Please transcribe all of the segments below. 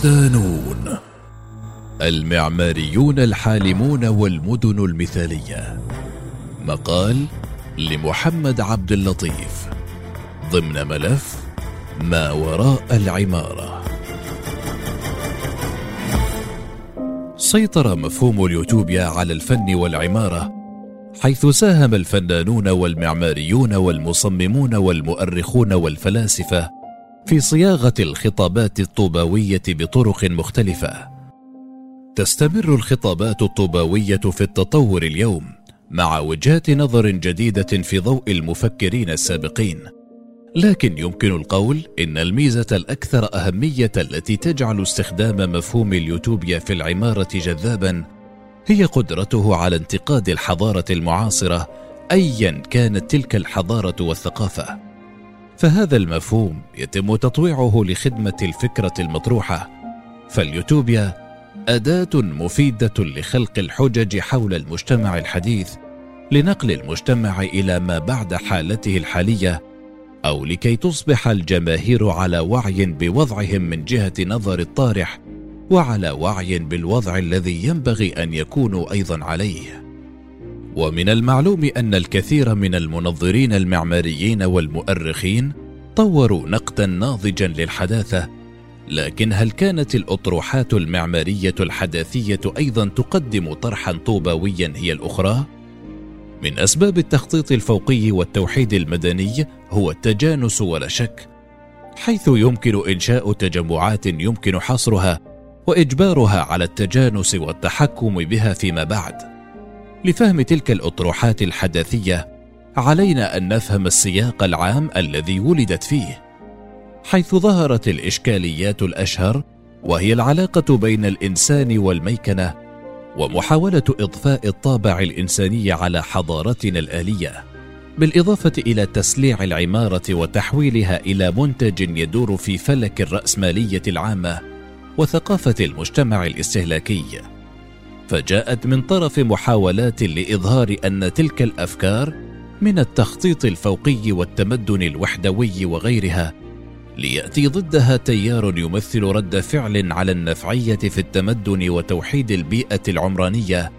صدانون المعماريون الحالمون والمدن المثالية. مقال لمحمد عبد اللطيف. ضمن ملف ما وراء العمارة. سيطر مفهوم اليوتوبيا على الفن والعمارة حيث ساهم الفنانون والمعماريون والمصممون والمؤرخون والفلاسفة في صياغة الخطابات الطوباوية بطرق مختلفة. تستمر الخطابات الطوباوية في التطور اليوم مع وجهات نظر جديدة في ضوء المفكرين السابقين. لكن يمكن القول إن الميزة الأكثر أهمية التي تجعل استخدام مفهوم اليوتوبيا في العمارة جذابا هي قدرته على انتقاد الحضارة المعاصرة ايا كانت تلك الحضارة والثقافة. فهذا المفهوم يتم تطويعه لخدمة الفكرة المطروحة. فاليوتوبيا أداة مفيدة لخلق الحجج حول المجتمع الحديث لنقل المجتمع إلى ما بعد حالته الحالية أو لكي تصبح الجماهير على وعي بوضعهم من جهة نظر الطارح وعلى وعي بالوضع الذي ينبغي أن يكونوا أيضا عليه. ومن المعلوم أن الكثير من المنظرين المعماريين والمؤرخين طوروا نقدا ناضجا للحداثة لكن هل كانت الأطروحات المعمارية الحداثية أيضا تقدم طرحا طوباويا هي الأخرى؟ من أسباب التخطيط الفوقي والتوحيد المدني هو التجانس ولا شك حيث يمكن إنشاء تجمعات يمكن حصرها وإجبارها على التجانس والتحكم بها فيما بعد. لفهم تلك الأطروحات الحداثية علينا أن نفهم السياق العام الذي ولدت فيه حيث ظهرت الإشكاليات الأشهر وهي العلاقة بين الإنسان والميكنة ومحاولة إضفاء الطابع الإنساني على حضارتنا الآلية بالإضافة إلى تسليع العمارة وتحويلها إلى منتج يدور في فلك الرأسمالية العامة وثقافة المجتمع الاستهلاكي. فجاءت من طرف محاولات لإظهار أن تلك الأفكار من التخطيط الفوقي والتمدن الوحدوي وغيرها ليأتي ضدها تيار يمثل رد فعل على النفعية في التمدن وتوحيد البيئة العمرانية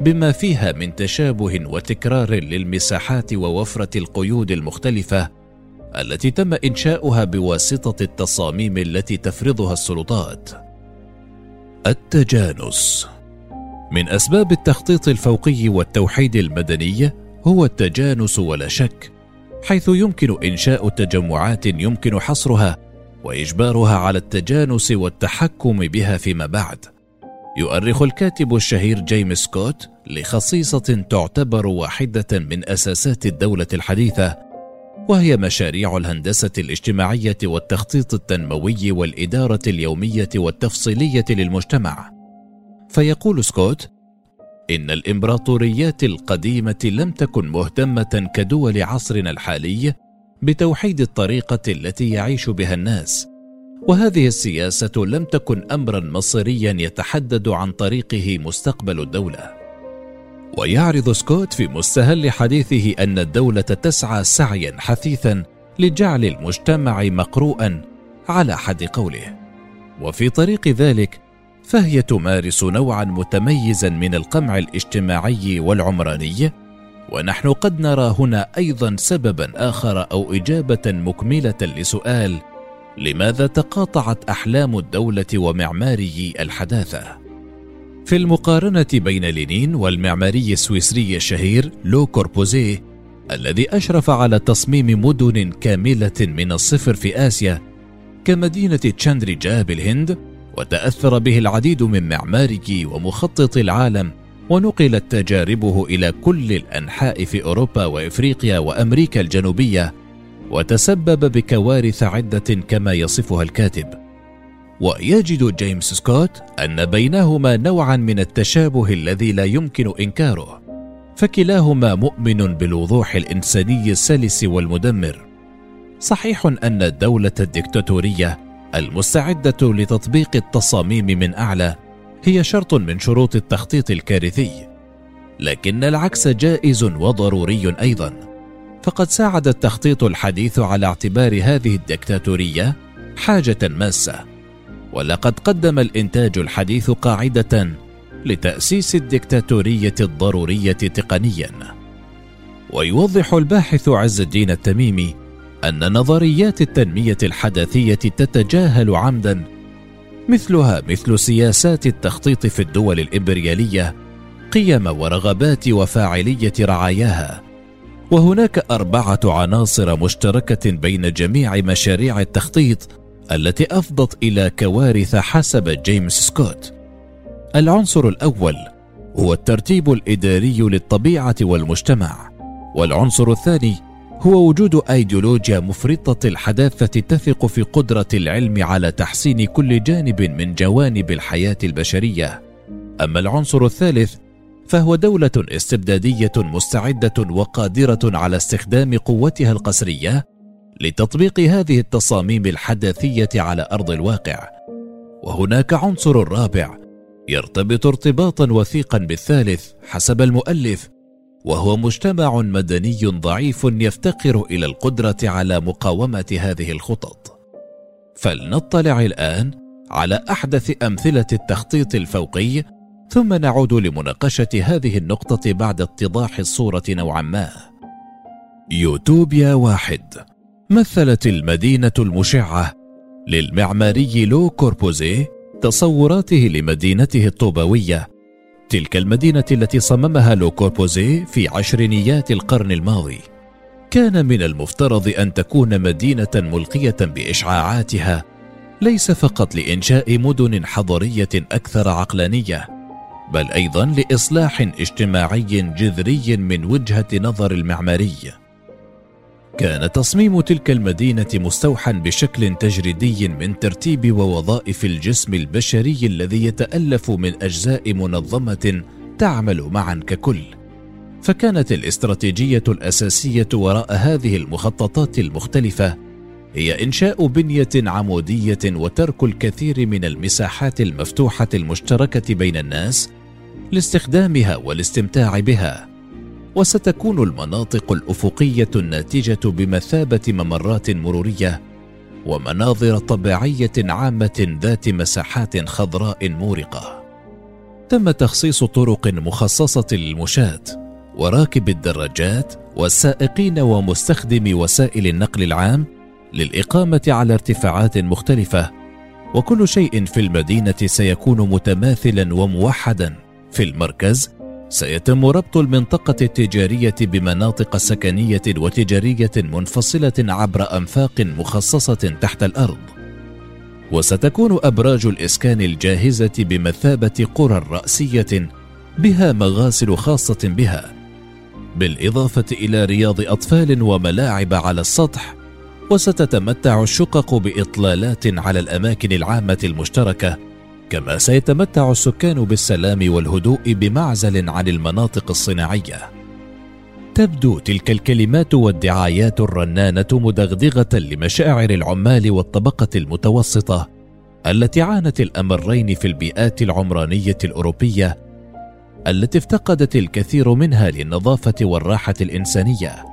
بما فيها من تشابه وتكرار للمساحات ووفرة القيود المختلفة التي تم إنشاؤها بواسطة التصاميم التي تفرضها السلطات. التجانس من أسباب التخطيط الفوقي والتوحيد المدني هو التجانس ولا شك حيث يمكن إنشاء تجمعات يمكن حصرها وإجبارها على التجانس والتحكم بها فيما بعد. يؤرخ الكاتب الشهير جيمس سكوت لخصيصة تعتبر واحدة من أساسات الدولة الحديثة وهي مشاريع الهندسة الاجتماعية والتخطيط التنموي والإدارة اليومية والتفصيلية للمجتمع. فيقول سكوت إن الإمبراطوريات القديمة لم تكن مهتمة كدول عصرنا الحالي بتوحيد الطريقة التي يعيش بها الناس وهذه السياسة لم تكن امرا مصيريا يتحدد عن طريقه مستقبل الدولة. ويعرض سكوت في مستهل حديثه أن الدولة تسعى سعيا حثيثا لجعل المجتمع مقروءا على حد قوله. وفي طريق ذلك فهي تمارس نوعا متميزا من القمع الاجتماعي والعمراني ونحن قد نرى هنا أيضا سببا آخر أو إجابة مكملة لسؤال لماذا تقاطعت أحلام الدولة ومعماري الحداثة؟ في المقارنة بين لينين والمعماري السويسري الشهير لو كوربوزيه الذي أشرف على تصميم مدن كاملة من الصفر في آسيا كمدينة تشانديجار بالهند وتأثر به العديد من معماريي ومخططي العالم ونقلت تجاربه إلى كل الأنحاء في أوروبا وإفريقيا وأمريكا الجنوبية وتسبب بكوارث عدة كما يصفها الكاتب. ويجد جيمس سكوت أن بينهما نوعا من التشابه الذي لا يمكن إنكاره فكلاهما مؤمن بالوضوح الإنساني السلس والمدمر. صحيح أن الدولة الدكتاتورية المستعدة لتطبيق التصاميم من أعلى هي شرط من شروط التخطيط الكارثي. لكن العكس جائز وضروري أيضا. فقد ساعد التخطيط الحديث على اعتبار هذه الدكتاتورية حاجة ماسة. ولقد قدم الإنتاج الحديث قاعدة لتأسيس الدكتاتورية الضرورية تقنيا. ويوضح الباحث عز الدين التميمي أن نظريات التنمية الحداثية تتجاهل عمدا مثلها مثل سياسات التخطيط في الدول الإمبريالية قيم ورغبات وفاعلية رعاياها. وهناك أربعة عناصر مشتركة بين جميع مشاريع التخطيط التي أفضت إلى كوارث حسب جيمس سكوت. العنصر الأول هو الترتيب الإداري للطبيعة والمجتمع والعنصر الثاني هو وجود أيديولوجيا مفرطة الحداثة تثق في قدرة العلم على تحسين كل جانب من جوانب الحياة البشرية. أما العنصر الثالث فهو دولة استبدادية مستعدة وقادرة على استخدام قوتها القسرية لتطبيق هذه التصاميم الحداثية على أرض الواقع. وهناك عنصر رابع يرتبط ارتباطا وثيقا بالثالث حسب المؤلف وهو مجتمع مدني ضعيف يفتقر إلى القدرة على مقاومة هذه الخطط. فلنطلع الآن على أحدث أمثلة التخطيط الفوقي ثم نعود لمناقشة هذه النقطة بعد اتضاح الصورة نوعا ما. يوتوبيا واحد. مثلت المدينة المشعة للمعماري لو كوربوزيه تصوراته لمدينته الطوبويه تلك المدينة التي صممها لو كوربوزيه في عشرينيات القرن الماضي. كان من المفترض أن تكون مدينة ملقية بإشعاعاتها ليس فقط لإنشاء مدن حضرية أكثر عقلانية بل أيضا لإصلاح اجتماعي جذري من وجهة نظر المعماري. كان تصميم تلك المدينة مستوحى بشكل تجريدي من ترتيب ووظائف الجسم البشري الذي يتألف من أجزاء منظمة تعمل معا ككل. فكانت الاستراتيجية الأساسية وراء هذه المخططات المختلفة هي إنشاء بنية عمودية وترك الكثير من المساحات المفتوحة المشتركة بين الناس لاستخدامها والاستمتاع بها. وستكون المناطق الأفقية الناتجة بمثابة ممرات مرورية ومناظر طبيعية عامة ذات مساحات خضراء مورقة. تم تخصيص طرق مخصصة للمشاة وراكب الدراجات والسائقين ومستخدمي وسائل النقل العام للإقامة على ارتفاعات مختلفة. وكل شيء في المدينة سيكون متماثلا وموحدا في المركز سيتم ربط المنطقة التجارية بمناطق سكنية وتجارية منفصلة عبر أنفاق مخصصة تحت الأرض. وستكون أبراج الإسكان الجاهزة بمثابة قرى رأسية بها مغاسل خاصة بها، بالإضافة إلى رياض أطفال وملاعب على السطح، وستتمتع الشقق بإطلالات على الأماكن العامة المشتركة كما سيتمتع السكان بالسلام والهدوء بمعزل عن المناطق الصناعية. تبدو تلك الكلمات والدعايات الرنانة مدغدغة لمشاعر العمال والطبقة المتوسطة التي عانت الأمرين في البيئات العمرانية الأوروبية التي افتقدت الكثير منها للنظافة والراحة الإنسانية.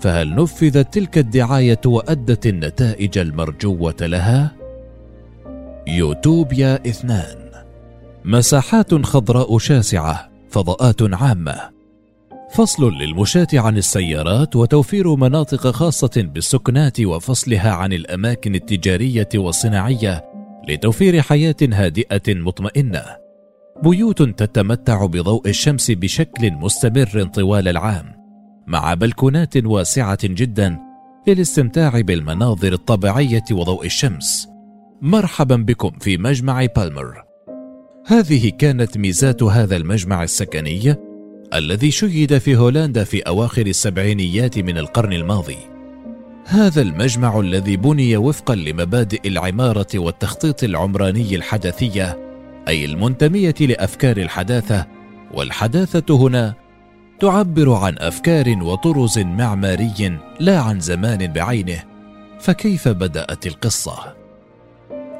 فهل نفذت تلك الدعاية وأدت النتائج المرجوة لها؟ يوتوبيا اثنان. مساحات خضراء شاسعة فضاءات عامة. فصل للمشاة عن السيارات وتوفير مناطق خاصة بالسكنات وفصلها عن الأماكن التجارية والصناعية لتوفير حياة هادئة مطمئنة. بيوت تتمتع بضوء الشمس بشكل مستمر طوال العام مع بلكونات واسعة جدا للاستمتاع بالمناظر الطبيعية وضوء الشمس. مرحبا بكم في مجمع بالمر. هذه كانت ميزات هذا المجمع السكني الذي شيد في هولندا في أواخر السبعينيات من القرن الماضي. هذا المجمع الذي بني وفقا لمبادئ العمارة والتخطيط العمراني الحدثيه أي المنتمية لأفكار الحداثة والحداثة هنا تعبر عن أفكار وطرز معماري لا عن زمان بعينه فكيف بدأت القصة؟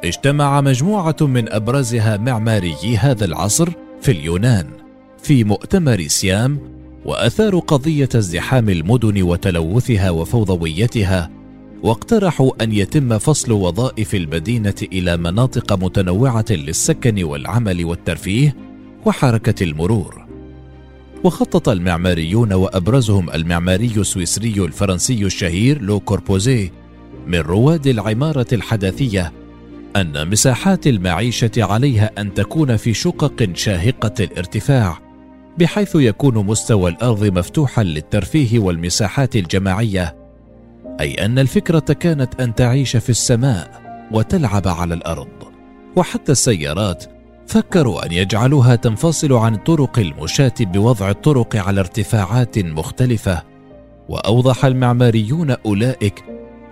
اجتمع مجموعة من أبرزها معماريي هذا العصر في اليونان في مؤتمر سيام وأثاروا قضية ازدحام المدن وتلوثها وفوضويتها واقترحوا أن يتم فصل وظائف المدينة إلى مناطق متنوعة للسكن والعمل والترفيه وحركة المرور. وخطط المعماريون وأبرزهم المعماري السويسري الفرنسي الشهير لو كوربوزيه من رواد العمارة الحداثية أن مساحات المعيشة عليها أن تكون في شقق شاهقة الارتفاع بحيث يكون مستوى الأرض مفتوحا للترفيه والمساحات الجماعية. أي أن الفكرة كانت أن تعيش في السماء وتلعب على الأرض. وحتى السيارات فكروا أن يجعلوها تنفصل عن طرق المشاة بوضع الطرق على ارتفاعات مختلفة. وأوضح المعماريون أولئك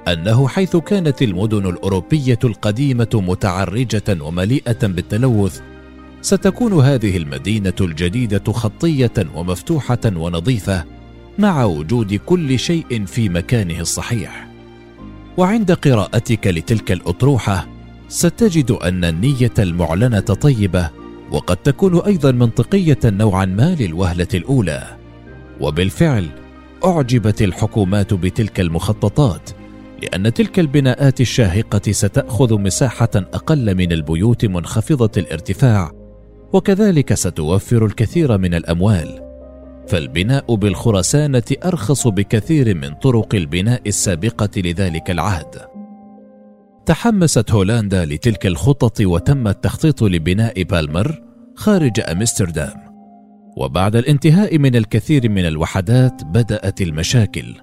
أنه حيث كانت المدن الأوروبية القديمة متعرجة ومليئة بالتلوث ستكون هذه المدينة الجديدة خطية ومفتوحة ونظيفة مع وجود كل شيء في مكانه الصحيح. وعند قراءتك لتلك الأطروحة ستجد أن النية المعلنة طيبة وقد تكون أيضا منطقية نوعا ما للوهلة الأولى. وبالفعل أعجبت الحكومات بتلك المخططات لأن تلك البناءات الشاهقة ستأخذ مساحة أقل من البيوت منخفضة الارتفاع وكذلك ستوفر الكثير من الأموال. فالبناء بالخرسانة أرخص بكثير من طرق البناء السابقة لذلك العهد. تحمست هولندا لتلك الخطط وتم التخطيط لبناء بالمر خارج أمستردام. وبعد الانتهاء من الكثير من الوحدات بدأت المشاكل.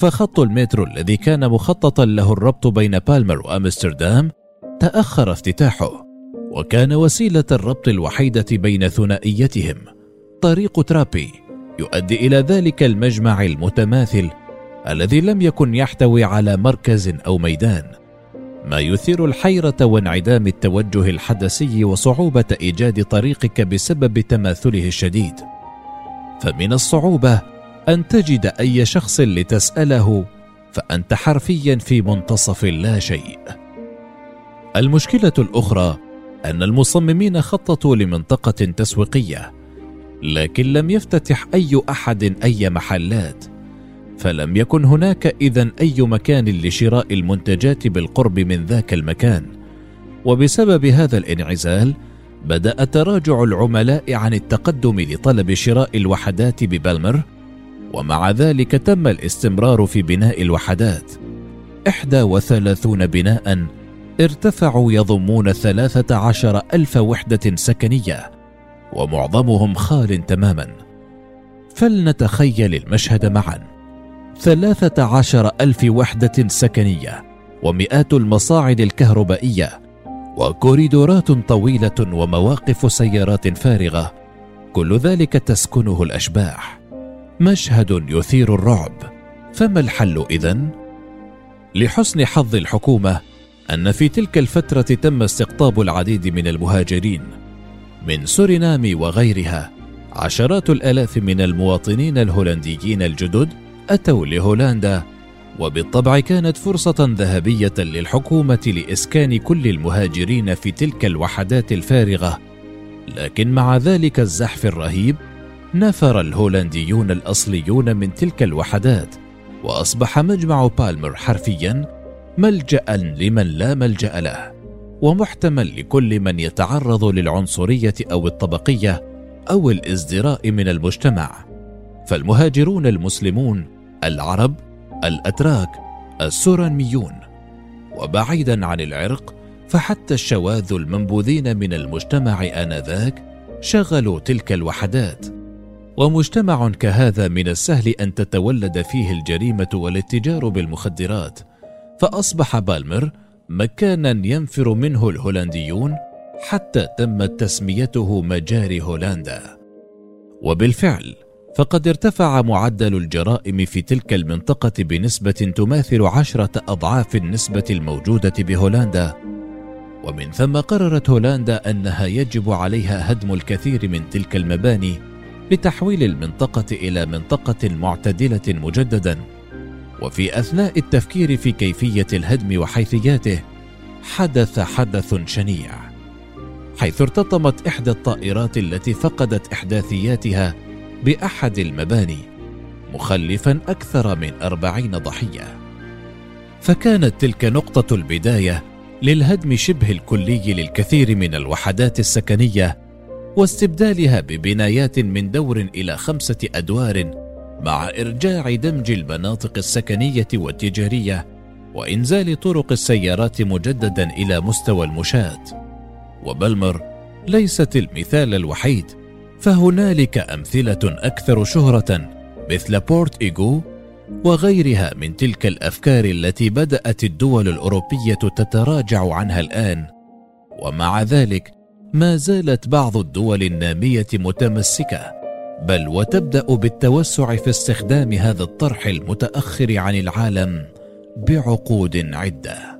فخط المترو الذي كان مخططا له الربط بين بالمر وأمستردام تأخر افتتاحه وكان وسيلة الربط الوحيدة بين ثنائيتهم. طريق ترابي يؤدي إلى ذلك المجمع المتماثل الذي لم يكن يحتوي على مركز أو ميدان. ما يثير الحيرة وانعدام التوجه الحدسي وصعوبة إيجاد طريقك بسبب تماثله الشديد. فمن الصعوبة أن تجد أي شخص لتسأله فأنت حرفيا في منتصف لا شيء. المشكلة الأخرى أن المصممين خططوا لمنطقة تسويقية لكن لم يفتتح أي أحد أي محلات. فلم يكن هناك اذا أي مكان لشراء المنتجات بالقرب من ذاك المكان. وبسبب هذا الانعزال بدأ تراجع العملاء عن التقدم لطلب شراء الوحدات ببلمر ومع ذلك تم الاستمرار في بناء الوحدات. إحدى وثلاثون بناء ارتفعوا يضمون ثلاثة عشر ألف وحدة سكنية ومعظمهم خال تماما. فلنتخيل المشهد معا. ثلاثة عشر ألف وحدة سكنية ومئات المصاعد الكهربائية وكوريدورات طويلة ومواقف سيارات فارغة كل ذلك تسكنه الأشباح. مشهد يثير الرعب. فما الحل إذن؟ لحسن حظ الحكومة أن في تلك الفترة تم استقطاب العديد من المهاجرين. من سورينام وغيرها عشرات الآلاف من المواطنين الهولنديين الجدد أتوا لهولندا وبالطبع كانت فرصة ذهبية للحكومة لإسكان كل المهاجرين في تلك الوحدات الفارغة. لكن مع ذلك الزحف الرهيب نفر الهولنديون الأصليون من تلك الوحدات وأصبح مجمع بالمر حرفيا ملجأ لمن لا ملجأ له ومحتمل لكل من يتعرض للعنصرية أو الطبقية أو الازدراء من المجتمع. فالمهاجرون المسلمون العرب الأتراك السورانميون وبعيدا عن العرق فحتى الشواذ المنبوذين من المجتمع آنذاك شغلوا تلك الوحدات. ومجتمع كهذا من السهل أن تتولد فيه الجريمة والاتجار بالمخدرات فأصبح بالمر مكانا ينفر منه الهولنديون حتى تمت تسميته مجاري هولندا. وبالفعل فقد ارتفع معدل الجرائم في تلك المنطقة بنسبة تماثل عشرة أضعاف النسبة الموجودة بهولندا. ومن ثم قررت هولندا أنها يجب عليها هدم الكثير من تلك المباني لتحويل المنطقة إلى منطقة معتدلة مجددا وفي أثناء التفكير في كيفية الهدم وحيثياته حدث حدث شنيع حيث ارتطمت إحدى الطائرات التي فقدت إحداثياتها بأحد المباني مخلفا أكثر من أربعين ضحية. فكانت تلك نقطة البداية للهدم شبه الكلي للكثير من الوحدات السكنية واستبدالها ببنايات من دور إلى خمسة أدوار مع إرجاع دمج المناطق السكنية والتجارية وإنزال طرق السيارات مجددا إلى مستوى المشاة. وبلمر ليست المثال الوحيد فهنالك أمثلة أكثر شهرة مثل بورت ايجو وغيرها من تلك الأفكار التي بدأت الدول الأوروبية تتراجع عنها الآن. ومع ذلك ما زالت بعض الدول النامية متمسكة بل وتبدأ بالتوسع في استخدام هذا الطرح المتأخر عن العالم بعقود عدة.